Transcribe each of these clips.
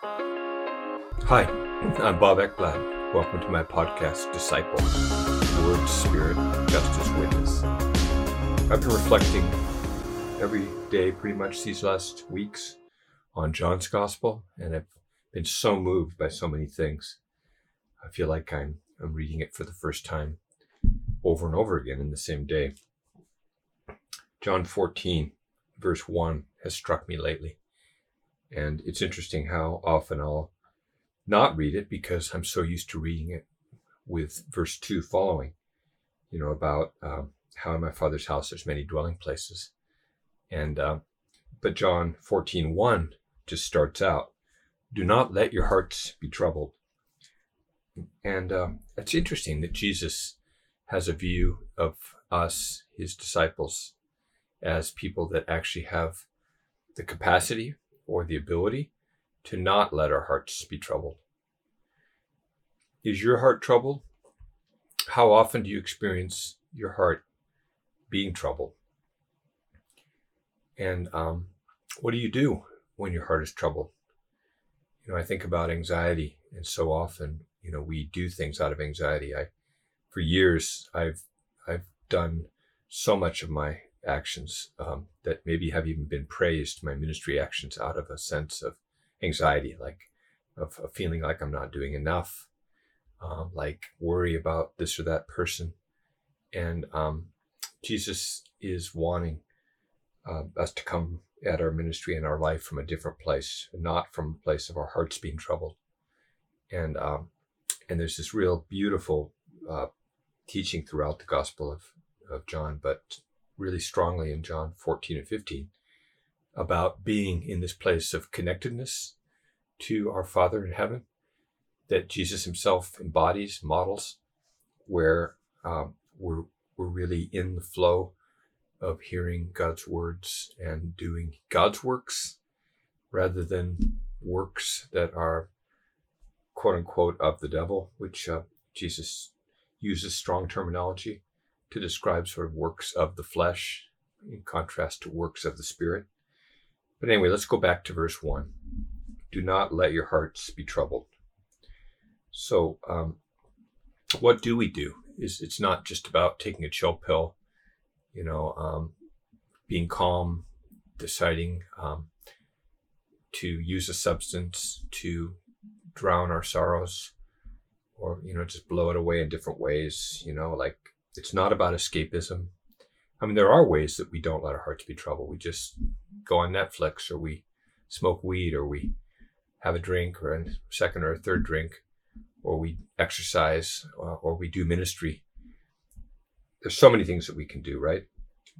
Hi, I'm Bob Ekblad. Welcome to my podcast, Disciple Word, Spirit, Justice, Witness. I've been reflecting every day pretty much these last weeks on John's Gospel, and I've been so moved by so many things. I feel like I'm, I'm reading it for the first time over and over again in the same day. John 14, verse 1 has struck me lately. And it's interesting how often I'll not read it because I'm so used to reading it with verse 2 following, you know, about um, how in my father's house there's many dwelling places. And, uh, but John 14 1 just starts out, do not let your hearts be troubled. And uh, it's interesting that Jesus has a view of us, his disciples, as people that actually have the capacity or the ability to not let our hearts be troubled. Is your heart troubled? How often do you experience your heart being troubled? And um, what do you do when your heart is troubled? You know, I think about anxiety, and so often, you know, we do things out of anxiety. I, for years, I've I've done so much of my actions um, that maybe have even been praised, my ministry actions, out of a sense of anxiety, like of, of feeling like I'm not doing enough, um, like worry about this or that person. And um, Jesus is wanting uh, us to come at our ministry and our life from a different place, not from a place of our hearts being troubled. And um, and there's this real beautiful uh, teaching throughout the Gospel of, of John, but really strongly in John 14 and 15 about being in this place of connectedness to our Father in heaven that Jesus himself embodies, models, where um, we're, we're really in the flow of hearing God's words and doing God's works rather than works that are quote unquote of the devil, which uh, Jesus uses strong terminology to describe sort of works of the flesh in contrast to works of the spirit. But anyway, let's go back to verse 1. Do not let your hearts be troubled. So, um, what do we do? Is it's not just about taking a chill pill, you know, um, being calm, deciding um, to use a substance to drown our sorrows, or you know, just blow it away in different ways. You know, like it's not about escapism. I mean, there are ways that we don't let our hearts be troubled. We just go on Netflix or we smoke weed or we have a drink or a second or a third drink or we exercise or, or we do ministry. There's so many things that we can do, right?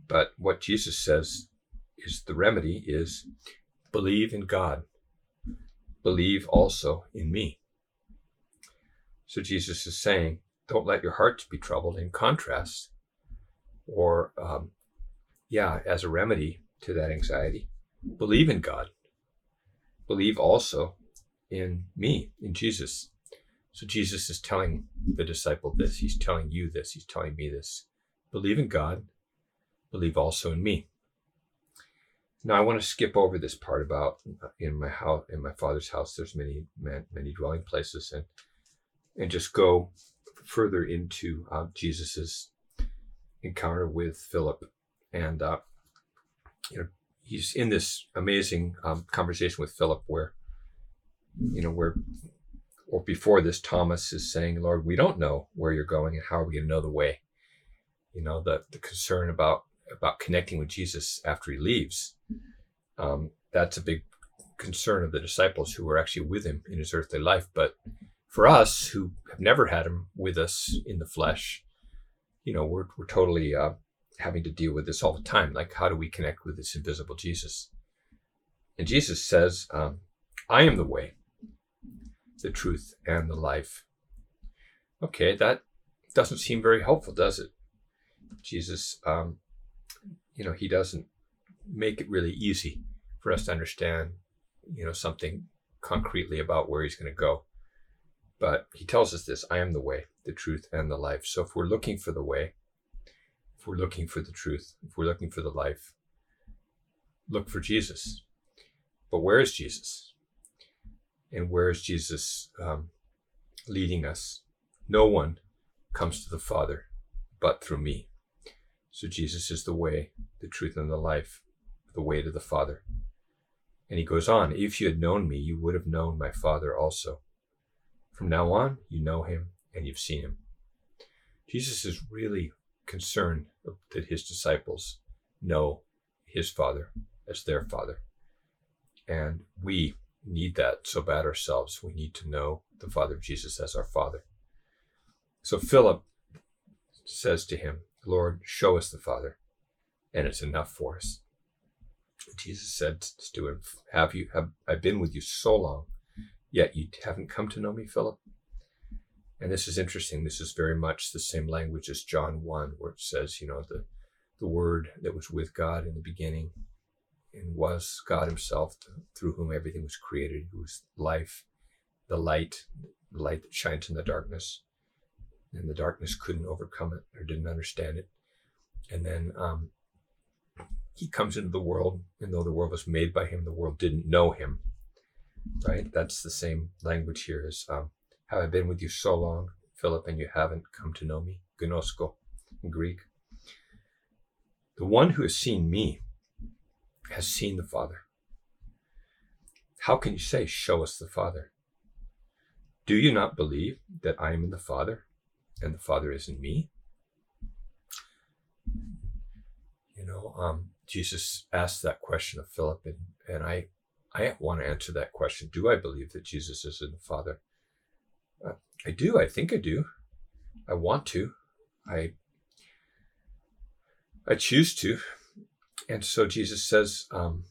But what Jesus says is the remedy is believe in God. Believe also in me. So Jesus is saying, don't let your hearts be troubled. In contrast, or um, yeah, as a remedy to that anxiety, believe in God. Believe also in me, in Jesus. So Jesus is telling the disciple this. He's telling you this. He's telling me this. Believe in God. Believe also in me. Now I want to skip over this part about uh, in my house, in my father's house. There's many, many dwelling places, and and just go further into uh, Jesus's encounter with Philip, and uh, you know he's in this amazing um, conversation with Philip, where you know where or before this, Thomas is saying, "Lord, we don't know where you're going, and how are we going to know the way?" You know the the concern about about connecting with Jesus after he leaves. Um, that's a big concern of the disciples who were actually with him in his earthly life, but for us who have never had him with us in the flesh, you know, we're, we're totally uh, having to deal with this all the time. Like, how do we connect with this invisible Jesus? And Jesus says, um, I am the way, the truth, and the life. Okay, that doesn't seem very helpful, does it? Jesus, um, you know, he doesn't make it really easy for us to understand, you know, something concretely about where he's going to go. But he tells us this I am the way, the truth, and the life. So if we're looking for the way, if we're looking for the truth, if we're looking for the life, look for Jesus. But where is Jesus? And where is Jesus um, leading us? No one comes to the Father but through me. So Jesus is the way, the truth, and the life, the way to the Father. And he goes on, if you had known me, you would have known my Father also. From now on, you know him and you've seen him. Jesus is really concerned that his disciples know his Father as their Father. And we need that so bad ourselves. We need to know the Father of Jesus as our Father. So Philip says to him, Lord, show us the Father, and it's enough for us. Jesus said to him, Have you have I been with you so long, yet you haven't come to know me, Philip? And this is interesting. This is very much the same language as John 1, where it says, you know, the, the word that was with God in the beginning and was God Himself, through whom everything was created, who was life, the light, the light that shines in the darkness. And the darkness couldn't overcome it or didn't understand it. And then um, he comes into the world, and though the world was made by him, the world didn't know him. Right? That's the same language here as um, have I been with you so long, Philip, and you haven't come to know me? Gnosko in Greek. The one who has seen me has seen the Father. How can you say, Show us the Father? Do you not believe that I am in the Father and the Father is in me? You know, um, Jesus asked that question of Philip, and, and I, I want to answer that question. Do I believe that Jesus is in the Father? Uh, I do. I think I do. I want to. I, I choose to. And so Jesus says, um,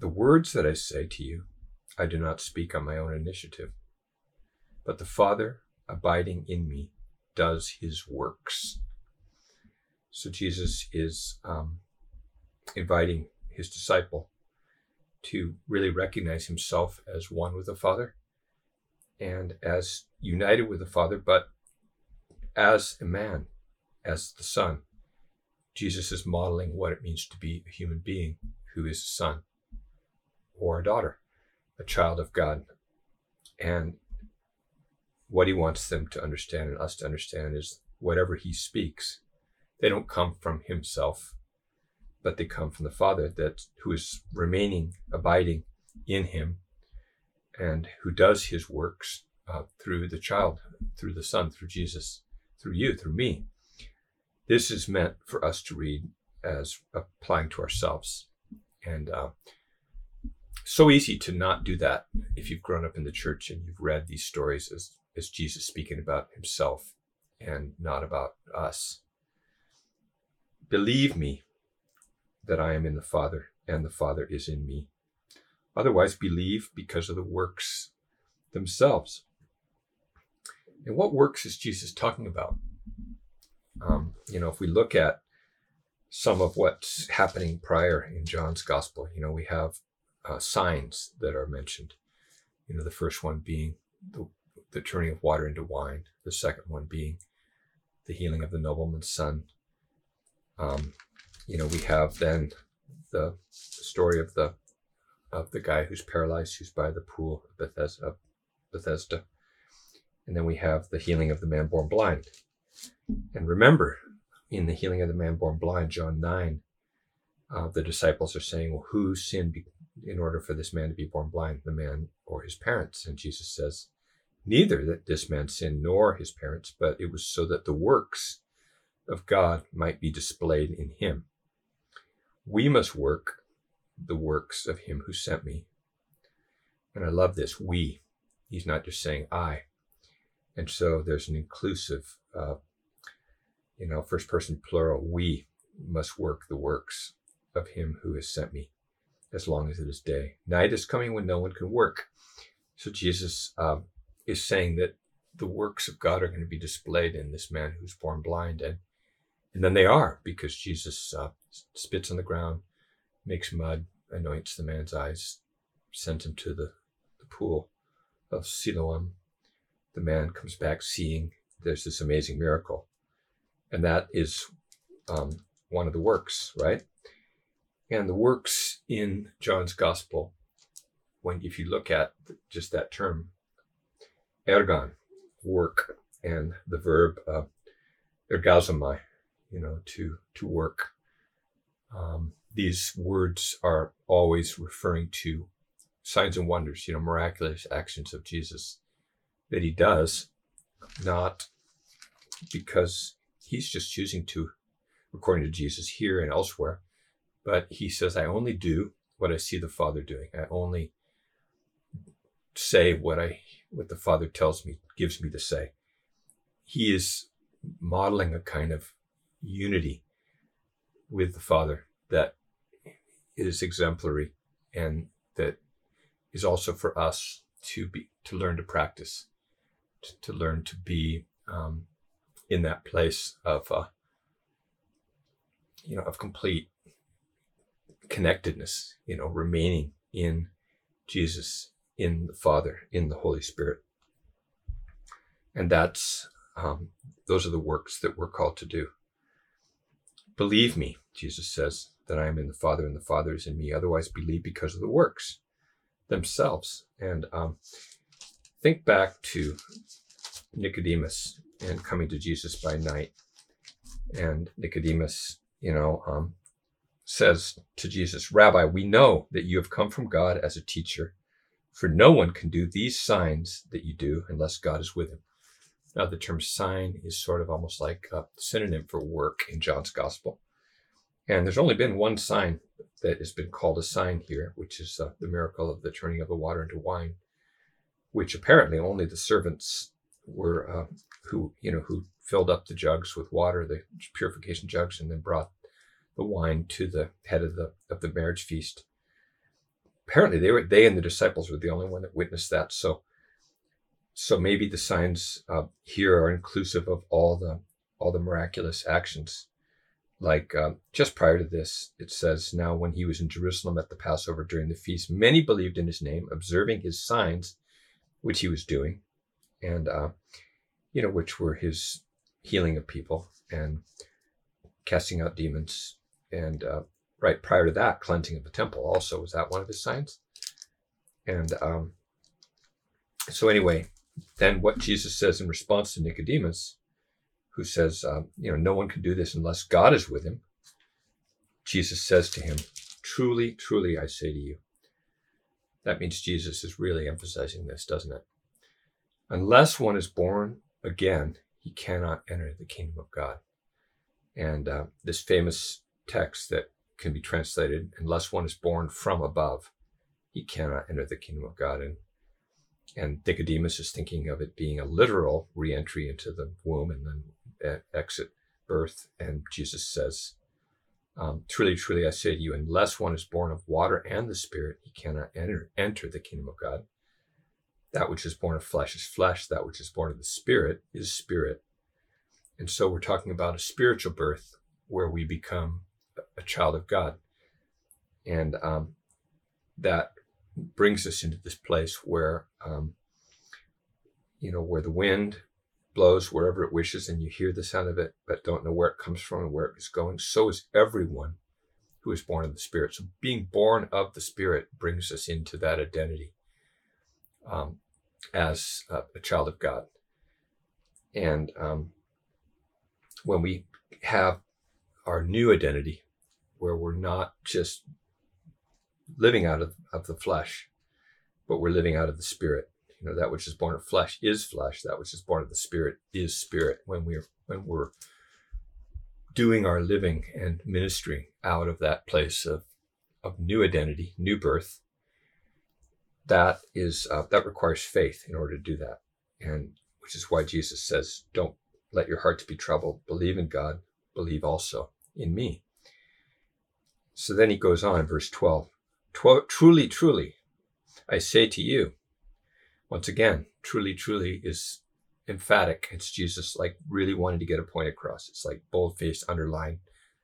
The words that I say to you, I do not speak on my own initiative, but the Father abiding in me does his works. So Jesus is um, inviting his disciple to really recognize himself as one with the Father and as united with the Father, but as a man, as the Son. Jesus is modeling what it means to be a human being who is a son or a daughter, a child of God. And what he wants them to understand and us to understand is whatever he speaks, they don't come from himself, but they come from the Father that who is remaining, abiding in him, and who does his works uh, through the child, through the Son, through Jesus, through you, through me. This is meant for us to read as applying to ourselves. And uh, so easy to not do that if you've grown up in the church and you've read these stories as is Jesus speaking about himself and not about us. Believe me that I am in the Father and the Father is in me. Otherwise, believe because of the works themselves. And what works is Jesus talking about? Um, you know, if we look at some of what's happening prior in John's gospel, you know, we have uh, signs that are mentioned. You know, the first one being the the turning of water into wine, the second one being the healing of the nobleman's son. Um, you know, we have then the story of the of the guy who's paralyzed, who's by the pool of Bethesda, Bethesda. And then we have the healing of the man born blind. And remember, in the healing of the man born blind, John 9, uh, the disciples are saying, Well, who sinned in order for this man to be born blind, the man or his parents? And Jesus says, Neither that this man sinned nor his parents, but it was so that the works of God might be displayed in him. We must work the works of him who sent me. And I love this, we. He's not just saying I. And so there's an inclusive, uh, you know, first person plural. We must work the works of him who has sent me as long as it is day. Night is coming when no one can work. So Jesus um, is saying that the works of God are going to be displayed in this man who's born blind. And, and then they are because Jesus uh, spits on the ground, makes mud, anoints the man's eyes, sends him to the, the pool of Siloam. The man comes back seeing. There's this amazing miracle. And that is um, one of the works, right? And the works in John's gospel when if you look at just that term, ergon, work, and the verb uh, ergazomai, you know, to to work. Um, these words are always referring to signs and wonders, you know, miraculous actions of Jesus that he does, not because he's just choosing to, according to Jesus here and elsewhere, but he says, I only do what I see the Father doing. I only say what I what the Father tells me, gives me to say. He is modeling a kind of unity with the Father that is exemplary and that is also for us to be to learn to practice, to, to learn to be um, in that place of uh, you know of complete connectedness. You know, remaining in Jesus, in the Father, in the Holy Spirit, and that's um, those are the works that we're called to do. Believe me, Jesus says, that I am in the Father and the Father is in me. Otherwise, believe because of the works themselves. And um, think back to Nicodemus and coming to Jesus by night. And Nicodemus, you know, um, says to Jesus, Rabbi, we know that you have come from God as a teacher, for no one can do these signs that you do unless God is with him. Now, the term sign is sort of almost like a synonym for work in John's gospel. And there's only been one sign that has been called a sign here, which is uh, the miracle of the turning of the water into wine, which apparently only the servants were uh, who you know who filled up the jugs with water, the purification jugs, and then brought the wine to the head of the of the marriage feast. Apparently, they were they and the disciples were the only one that witnessed that. So, so maybe the signs uh, here are inclusive of all the all the miraculous actions like uh, just prior to this, it says, Now when he was in Jerusalem at the Passover during the feast, many believed in his name, observing his signs, which he was doing, and, uh, you know, which were his healing of people and casting out demons. And uh, right prior to that, cleansing of the temple also. Was that one of his signs? And um, so, anyway, then what Jesus says in response to Nicodemus who says, uh, you know, no one can do this unless God is with him. Jesus says to him, Truly, truly, I say to you. That means Jesus is really emphasizing this, doesn't it? Unless one is born again, he cannot enter the kingdom of God. And uh, this famous text that can be translated, unless one is born from above, he cannot enter the kingdom of God. And and Nicodemus is thinking of it being a literal reentry into the womb and then exit birth. And Jesus says, um, Truly, truly, I say to you, unless one is born of water and the Spirit, he cannot enter, enter the kingdom of God. That which is born of flesh is flesh, that which is born of the Spirit is spirit. And so we're talking about a spiritual birth where we become a child of God. And um, that brings us into this place where, um, you know, where the wind blows wherever it wishes and you hear the sound of it, but don't know where it comes from and where it is going. So is everyone who is born of the Spirit. So being born of the Spirit brings us into that identity um, as a, a, child of God. And um, when we have our new identity, where we're not just living out of, of the flesh, but we're living out of the Spirit, you know that which is born of flesh is flesh. That which is born of the spirit is spirit. When we're when we're doing our living and ministering out of that place of of new identity new birth that is uh, that requires faith in order to do that. And which is why jesus says don't let your hearts be troubled. Believe in god. Believe also in me. So then he goes on in verse 12 truly truly i say to you once again, truly, truly is emphatic. It's Jesus like really wanting to get a point across. It's like bold faced, underlined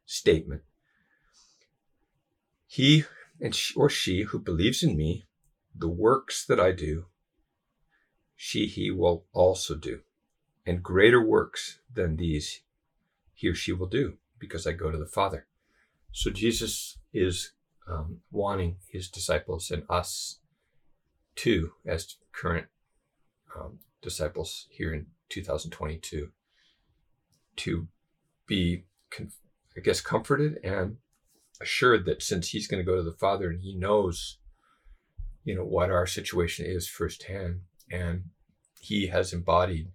statement. He and she, or she who believes in me, the works that I do, she, he will also do. And greater works than these he or she will do because I go to the Father. So Jesus is um, wanting his disciples and us too, as current um, disciples here in 2022, to be, I guess, comforted and assured that since he's going to go to the Father and he knows, you know, what our situation is firsthand, and he has embodied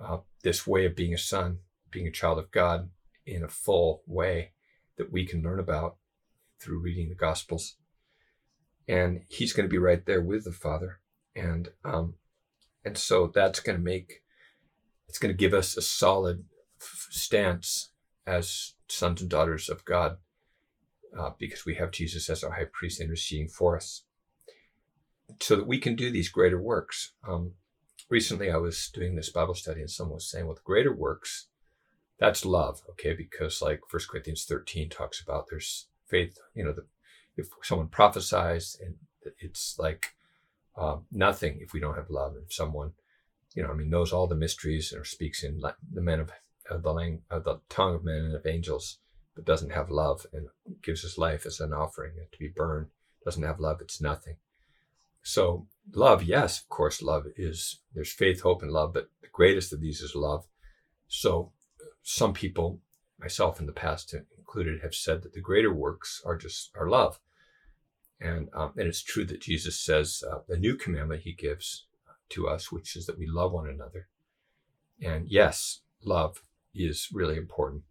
uh, this way of being a son, being a child of God in a full way that we can learn about through reading the Gospels. And he's going to be right there with the Father. And um, and so that's going to make it's going to give us a solid stance as sons and daughters of God uh, because we have Jesus as our high priest interceding for us so that we can do these greater works. Um, recently, I was doing this Bible study and someone was saying, well, the greater works, that's love, okay? Because like First Corinthians 13 talks about there's faith, you know, the, if someone prophesies and it's like um, nothing if we don't have love. If someone, you know, I mean, knows all the mysteries or speaks in the men of, of the lang- of the tongue of men and of angels, but doesn't have love and gives his life as an offering to be burned, doesn't have love, it's nothing. So love, yes, of course, love is there's faith, hope, and love, but the greatest of these is love. So some people, myself in the past included, have said that the greater works are just are love. And, um, and it's true that Jesus says uh, the new commandment he gives to us, which is that we love one another. And yes, love is really important.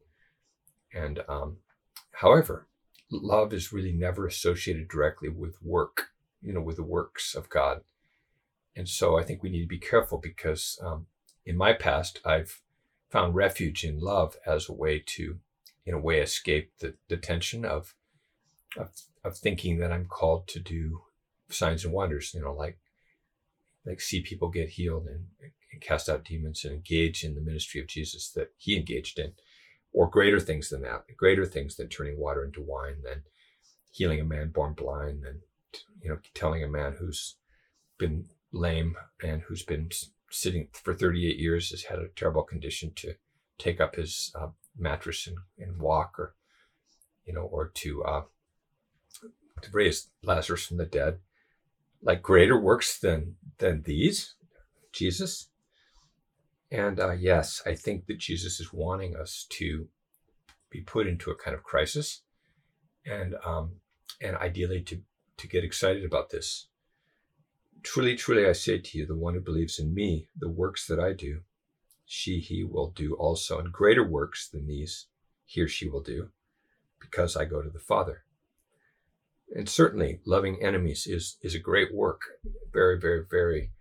And um, however, love is really never associated directly with work, you know, with the works of God. And so I think we need to be careful because um, in my past, I've found refuge in love as a way to, in a way, escape the, the tension of, of of thinking that I'm called to do signs and wonders, you know, like like see people get healed and, and cast out demons and engage in the ministry of Jesus that he engaged in, or greater things than that, greater things than turning water into wine, than healing a man born blind, than you know telling a man who's been lame and who's been sitting for 38 years has had a terrible condition to take up his uh, mattress and, and walk or you know or to uh, to raise Lazarus from the dead, like greater works than than these, Jesus. And uh, yes, I think that Jesus is wanting us to be put into a kind of crisis, and um, and ideally to to get excited about this. Truly, truly, I say to you, the one who believes in me, the works that I do, she he will do also, and greater works than these, he or she will do, because I go to the Father. And certainly, loving enemies is is a great work. Very, very, very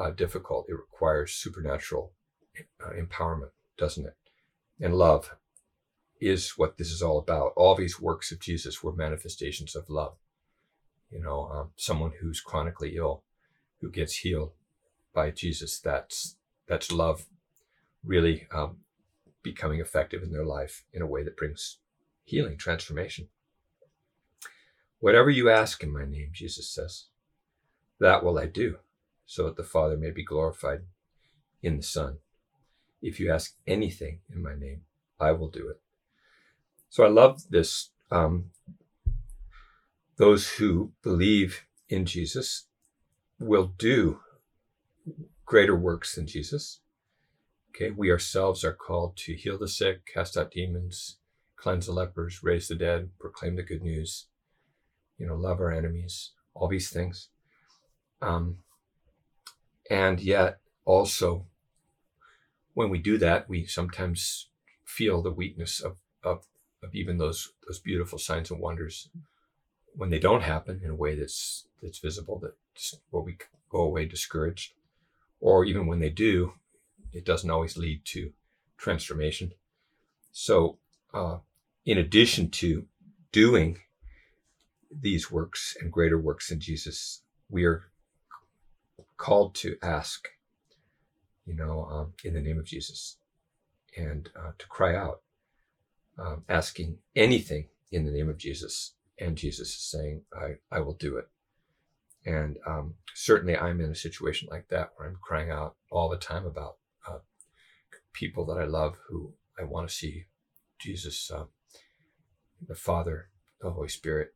uh, difficult. It requires supernatural uh, empowerment, doesn't it? And love is what this is all about. All these works of Jesus were manifestations of love. You know, um, someone who's chronically ill, who gets healed by Jesus. That's that's love, really um, becoming effective in their life in a way that brings healing, transformation. Whatever you ask in my name, Jesus says, that will I do, so that the Father may be glorified in the Son. If you ask anything in my name, I will do it. So I love this. Um, those who believe in Jesus will do greater works than Jesus. Okay, we ourselves are called to heal the sick, cast out demons, cleanse the lepers, raise the dead, proclaim the good news you know, love our enemies, all these things. Um, and yet, also, when we do that, we sometimes feel the weakness of, of, of even those those beautiful signs and wonders when they don't happen in a way that's that's visible, that where we go away discouraged, or even when they do, it doesn't always lead to transformation. So, uh, in addition to doing these works and greater works in Jesus, we are called to ask, you know, um, in the name of Jesus, and uh, to cry out, um, asking anything in the name of Jesus. And Jesus is saying, I, I will do it. And um, certainly I'm in a situation like that where I'm crying out all the time about people that I love who I want to see Jesus, uh, the Father, the Holy Spirit,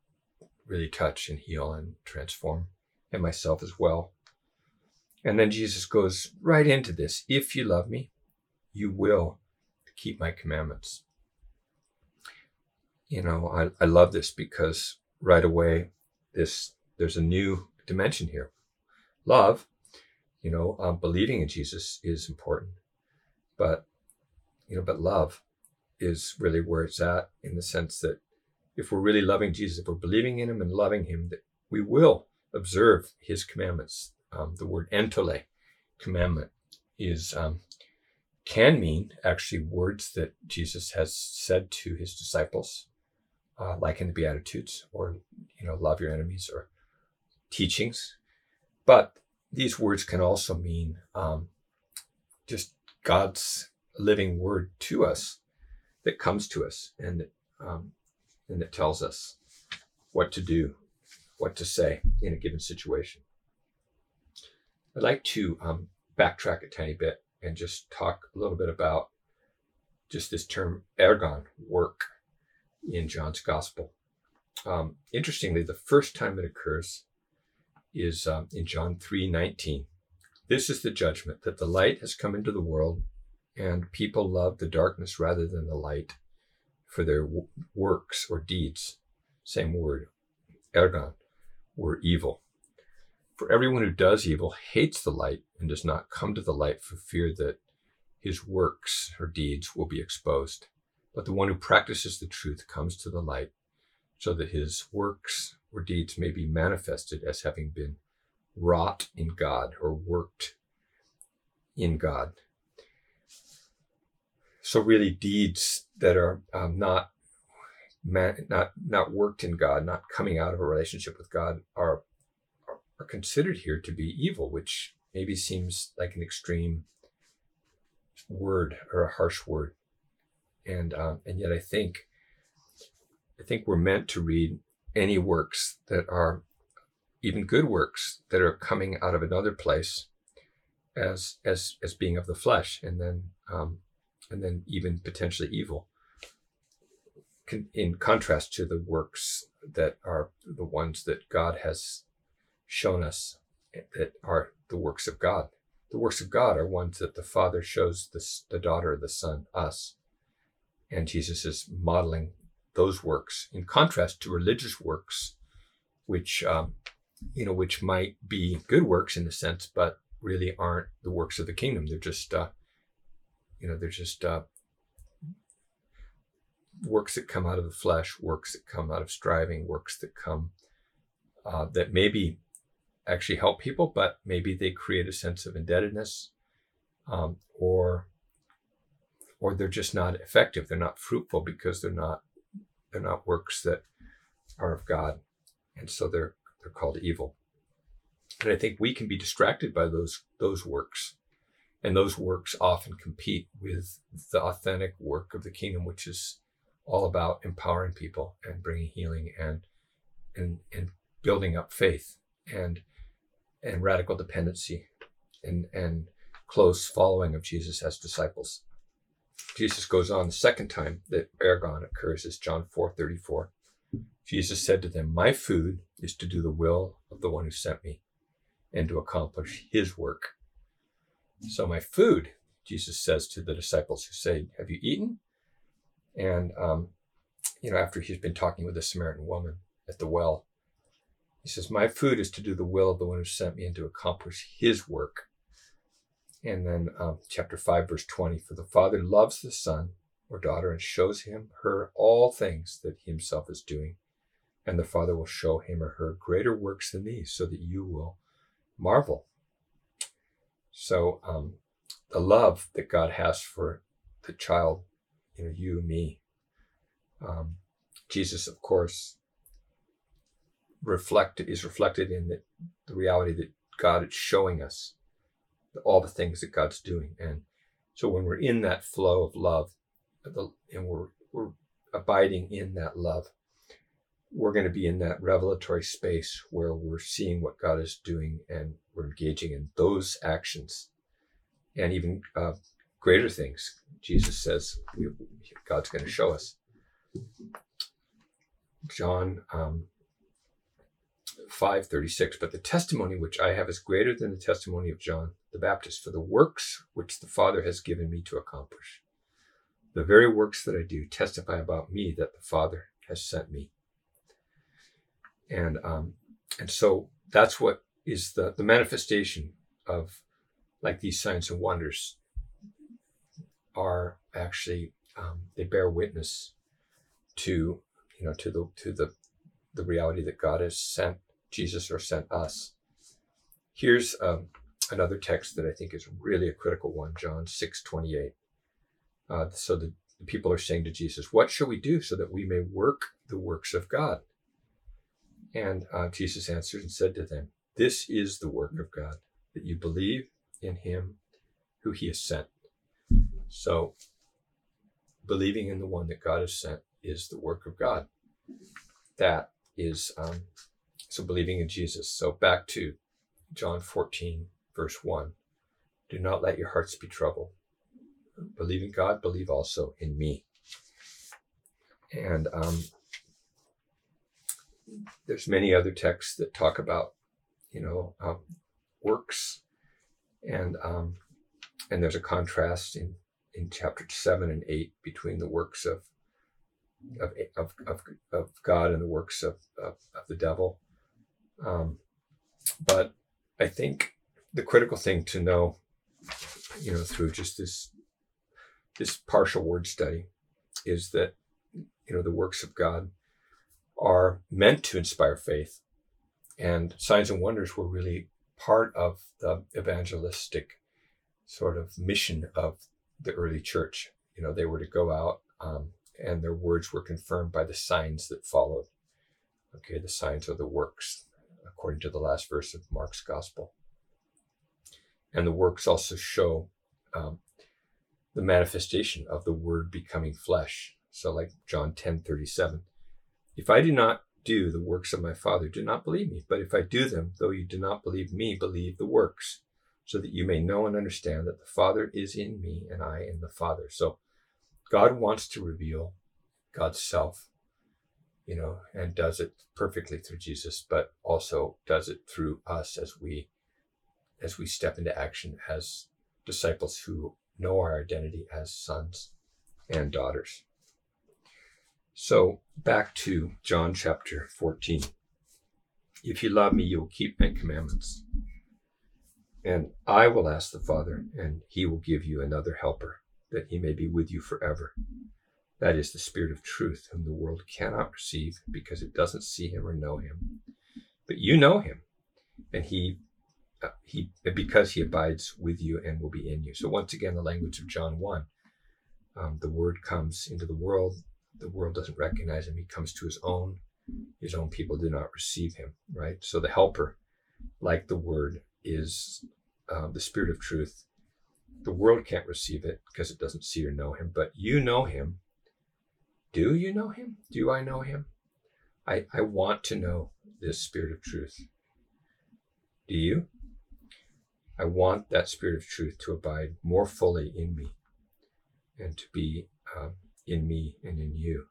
really touch and heal and transform and myself as well. And then Jesus goes right into this. If you love me, you will keep my commandments. You know, I, I love this because right away, this there's a new dimension here. Love, you know, um, believing in Jesus is important, but you know, but love is really where it's at in the sense that if we're really loving Jesus, if we're believing in Him and loving Him, that we will observe His commandments. Um, the word entole, commandment, is um, can mean actually words that Jesus has said to His disciples, uh, like in the Beatitudes, or you know, love your enemies, or teachings. But these words can also mean um, just God's living word to us that comes to us and um, and that tells us what to do, what to say in a given situation. I'd like to um, backtrack a tiny bit and just talk a little bit about just this term ergon, work, in John's gospel. Um, interestingly, the first time it occurs is um, in John 3:19. This is the judgment that the light has come into the world, and people love the darkness rather than the light, for their w- works or deeds, same word, ergon, were evil. For everyone who does evil hates the light and does not come to the light for fear that his works or deeds will be exposed. But the one who practices the truth comes to the light, so that his works or deeds may be manifested as having been wrought in God or worked in God. So really, deeds that are um, not not not worked in God, not coming out of a relationship with God, are are considered here to be evil, which maybe seems like an extreme word or a harsh word, and um, and yet I think I think we're meant to read any works that are even good works that are coming out of another place as as as being of the flesh and then um, and then even potentially evil in contrast to the works that are the ones that God has shown us that are the works of God. The works of God are ones that the Father shows the, the daughter, the Son, us. And Jesus is modeling those works in contrast to religious works, which um, you know, which might be good works in a sense, but really aren't the works of the kingdom. They're just, uh, you know, they're just uh, works that come out of the flesh, works that come out of striving, works that come uh, that maybe actually help people, but maybe they create a sense of indebtedness, um, or or they're just not effective. They're not fruitful because they're not they're not works that are of God. And so they're they're called evil. And I think we can be distracted by those those works. And those works often compete with the authentic work of the kingdom, which is all about empowering people and bringing healing and and and building up faith and and radical dependency and and close following of Jesus as disciples. Jesus goes on the second time that ergon occurs is John 4:34. Jesus said to them, "My food is to do the will of the one who sent me and to accomplish his work." So my food, Jesus says to the disciples who say, "Have you eaten?" And um, you know, after he's been talking with the Samaritan woman at the well, he says, "My food is to do the will of the one who sent me and to accomplish his work." And then um, chapter 5, verse 20 For the Father loves the Son or daughter and shows him, her, all things that he himself is doing. And the Father will show him or her greater works than these so that you will marvel. So, um, the love that God has for the child, you know, you, me, um, Jesus, of course, reflected is reflected in the, the reality that God is showing us all the things that God's doing. And so when we're in that flow of love, and we're we're abiding in that love, we're going to be in that revelatory space where we're seeing what God is doing and we're engaging in those actions, and even uh, greater things. Jesus says we, God's going to show us. John um, 5:36 but the testimony which I have is greater than the testimony of John the Baptist for the works which the Father has given me to accomplish the very works that I do testify about me that the Father has sent me and um and so that's what is the the manifestation of like these signs and wonders are actually um, they bear witness to you know to the to the the reality that God has sent Jesus or sent us. Here's um, another text that I think is really a critical one, John six twenty eight. Uh, so the, the people are saying to Jesus, "What shall we do so that we may work the works of God?" And uh, Jesus answered and said to them, "This is the work of God, that you believe in Him who He has sent." So, believing in the one that God has sent is the work of God. That is um, so believing in Jesus. So back to John 14, verse 1. Do not let your hearts be troubled. Believe in God, believe also in me. And um, there's many other texts that talk about, you know, um, works, and um, and there's a contrast in in chapter seven and eight between the works of of, of, of, of God and the works of, of, of the devil. Um, but I think the critical thing to know, you know, through just this this partial word study, is that you know the works of God are meant to inspire faith, and signs and wonders were really part of the evangelistic sort of mission of the early church. You know, they were to go out um, and their words were confirmed by the signs that followed. Okay, the signs are the works, according to the last verse of Mark's gospel. And the works also show um, the manifestation of the word becoming flesh. So, like John 10 37, if I do not do the works of my Father, do not believe me. But if I do them, though you do not believe me, believe the works, so that you may know and understand that the Father is in me and I in the Father. So, God wants to reveal God's self, you know, and does it perfectly through Jesus, but also does it through us as we as we step into action as disciples who know our identity as sons and daughters. So back to John chapter 14. If you love me, you will keep my commandments. And I will ask the Father, and he will give you another helper that he may be with you forever. That is the Spirit of truth, whom the world cannot receive because it doesn't see him or know him. But you know him, and he uh, he because he abides with you and will be in you. So once again, the language of John one, um, the Word comes into the world. The world doesn't recognize him. He comes to his own. His own people do not receive him. Right. So the Helper, like the Word, is uh, the Spirit of truth the world can't receive it because it doesn't see or know him, but you know him. Do you know him? Do I know him? I, I want to know this spirit of truth. Do you? I want that spirit of truth to abide more fully in me and to be um, in me and in you.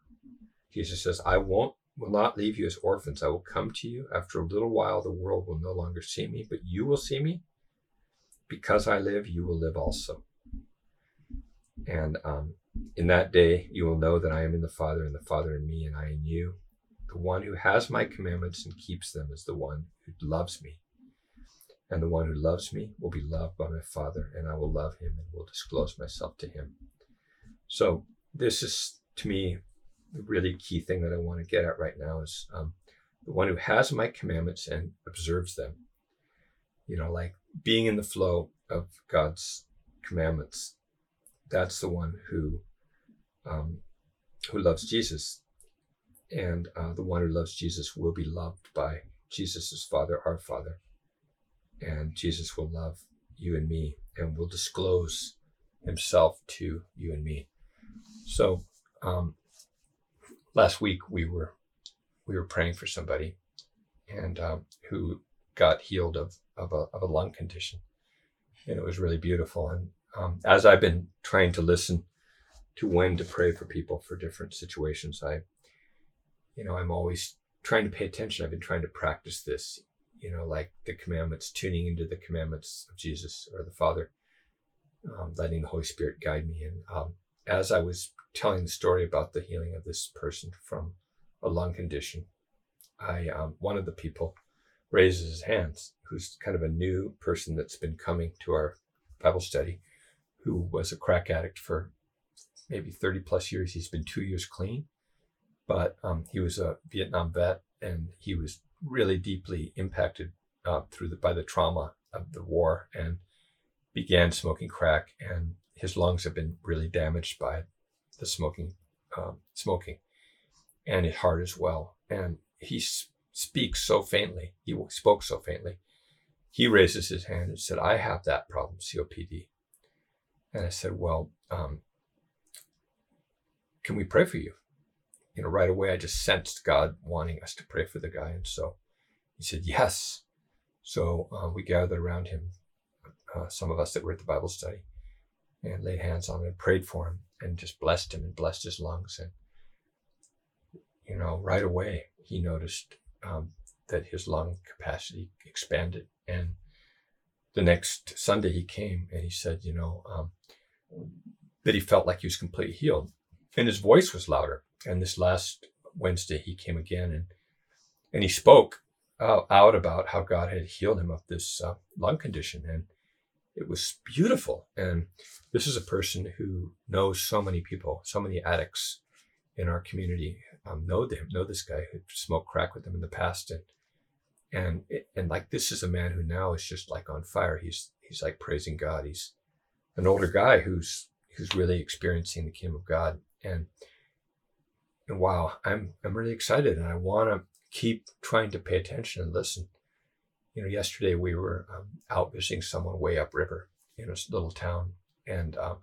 Jesus says, I won't will not leave you as orphans. I will come to you. After a little while, the world will no longer see me, but you will see me because I live, you will live also. And um, in that day, you will know that I am in the Father, and the Father in me, and I in you. The one who has my commandments and keeps them is the one who loves me. And the one who loves me will be loved by my Father, and I will love him and will disclose myself to him. So, this is to me the really key thing that I want to get at right now is um, the one who has my commandments and observes them. You know, like being in the flow of God's commandments. That's the one who um, who loves Jesus, and uh, the one who loves Jesus will be loved by Jesus' Father, our Father, and Jesus will love you and me, and will disclose Himself to you and me. So, um, last week we were we were praying for somebody, and um, who got healed of of a, of a lung condition. And it was really beautiful. And um, as I've been trying to listen to when to pray for people for different situations, I, you know, I'm always trying to pay attention. I've been trying to practice this, you know, like the commandments, tuning into the commandments of Jesus or the Father, um, letting the Holy Spirit guide me. And um, as I was telling the story about the healing of this person from a lung condition, I um, one of the people raises his hands, who's kind of a new person that's been coming to our Bible study, who was a crack addict for maybe 30 plus years. He's been two years clean, but um, he was a Vietnam vet and he was really deeply impacted uh, through the, by the trauma of the war and began smoking crack. And his lungs have been really damaged by the smoking, um, smoking, and his heart as well. And he speaks so faintly. He spoke so faintly. He raises his hand and said, I have that problem, COPD. And I said, Well, um, can we pray for you? You know, right away, I just sensed God wanting us to pray for the guy. And so he said, Yes. So uh, we gathered around him, uh, some of us that were at the Bible study, and laid hands on him and prayed for him and just blessed him and blessed his lungs. And, you know, right away, he noticed um, that his lung capacity expanded. And the next Sunday he came and he said, you know, um, that he felt like he was completely healed. And his voice was louder. And this last Wednesday he came again and and he spoke uh, out about how God had healed him of this uh, lung condition. And it was beautiful. And this is a person who knows so many people, so many addicts in our community um, know them, know this guy who smoked crack with them in the past, and and and like this is a man who now is just like on fire. He's he's like praising God. He's an older guy who's who's really experiencing the kingdom of God, and and wow, I'm I'm really excited, and I want to keep trying to pay attention and listen. You know, yesterday we were um, out visiting someone way upriver in a little town, and um,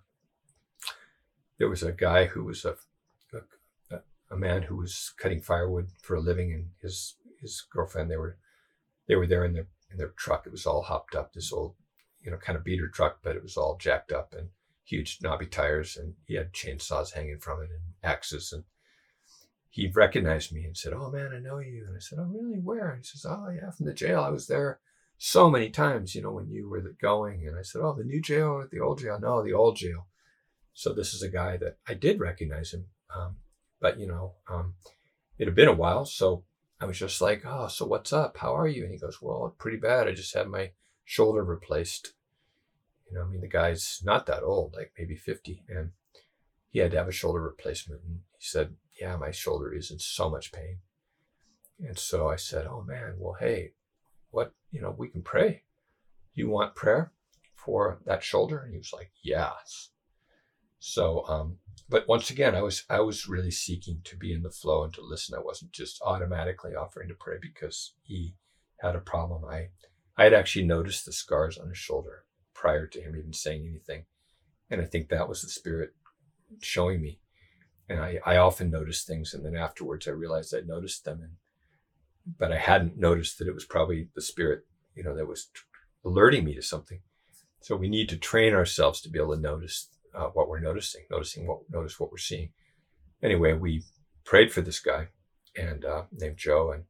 there was a guy who was a a man who was cutting firewood for a living, and his his girlfriend. They were they were there in their in their truck. It was all hopped up. This old, you know, kind of beater truck, but it was all jacked up and huge knobby tires, and he had chainsaws hanging from it and axes. And he recognized me and said, "Oh man, I know you." And I said, "Oh really? Where?" And he says, "Oh yeah, from the jail. I was there." So many times, you know, when you were going, and I said, "Oh, the new jail or the old jail?" No, the old jail. So this is a guy that I did recognize him. Um, but you know, um, it had been a while, so I was just like, "Oh, so what's up? How are you?" And he goes, "Well, pretty bad. I just had my shoulder replaced." You know, I mean, the guy's not that old, like maybe fifty, and he had to have a shoulder replacement. And he said, "Yeah, my shoulder is in so much pain." And so I said, "Oh man, well, hey, what? You know, we can pray. You want prayer for that shoulder?" And he was like, "Yes." So um, but once again, I was I was really seeking to be in the flow and to listen. I wasn't just automatically offering to pray because he had a problem. I I had actually noticed the scars on his shoulder prior to him even saying anything, and I think that was the Spirit showing me. And I, I often notice things, and then afterwards I realized I'd noticed them, and but I hadn't noticed that it was probably the Spirit, you know, that was alerting me to something. So we need to train ourselves to be able to notice uh, what we're noticing, noticing what notice what we're seeing. Anyway, we prayed for this guy and uh, named Joe, and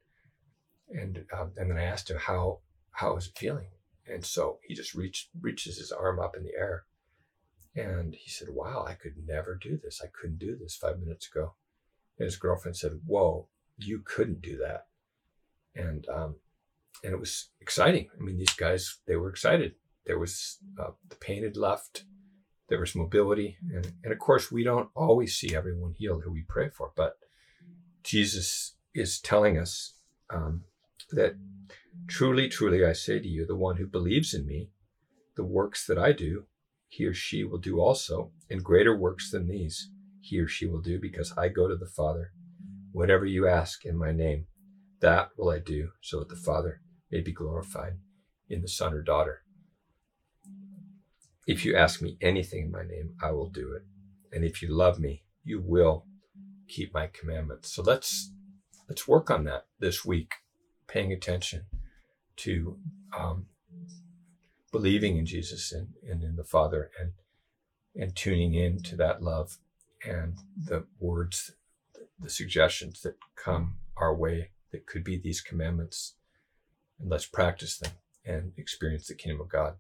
and um, and then I asked him how how is it feeling, and so he just reached reaches his arm up in the air, and he said, "Wow, I could never do this. I couldn't do this five minutes ago." And his girlfriend said, "Whoa, you couldn't do that," and um, and it was exciting. I mean, these guys they were excited. There was uh, the pain had left there was mobility. And, and of course, we don't always see everyone healed who we pray for, but Jesus is telling us um, that truly, truly, I say to you, the one who believes in me, the works that I do, he or she will do also, and greater works than these he or she will do, because I go to the Father. Whatever you ask in my name, that will I do, so that the Father may be glorified in the Son or daughter. If you ask me anything in my name, I will do it. And if you love me, you will keep my commandments. So let's let's work on that this week, paying attention to um, believing in Jesus and, and in the Father and and tuning in to that love and the words, the suggestions that come our way that could be these commandments, and let's practice them and experience the kingdom of God.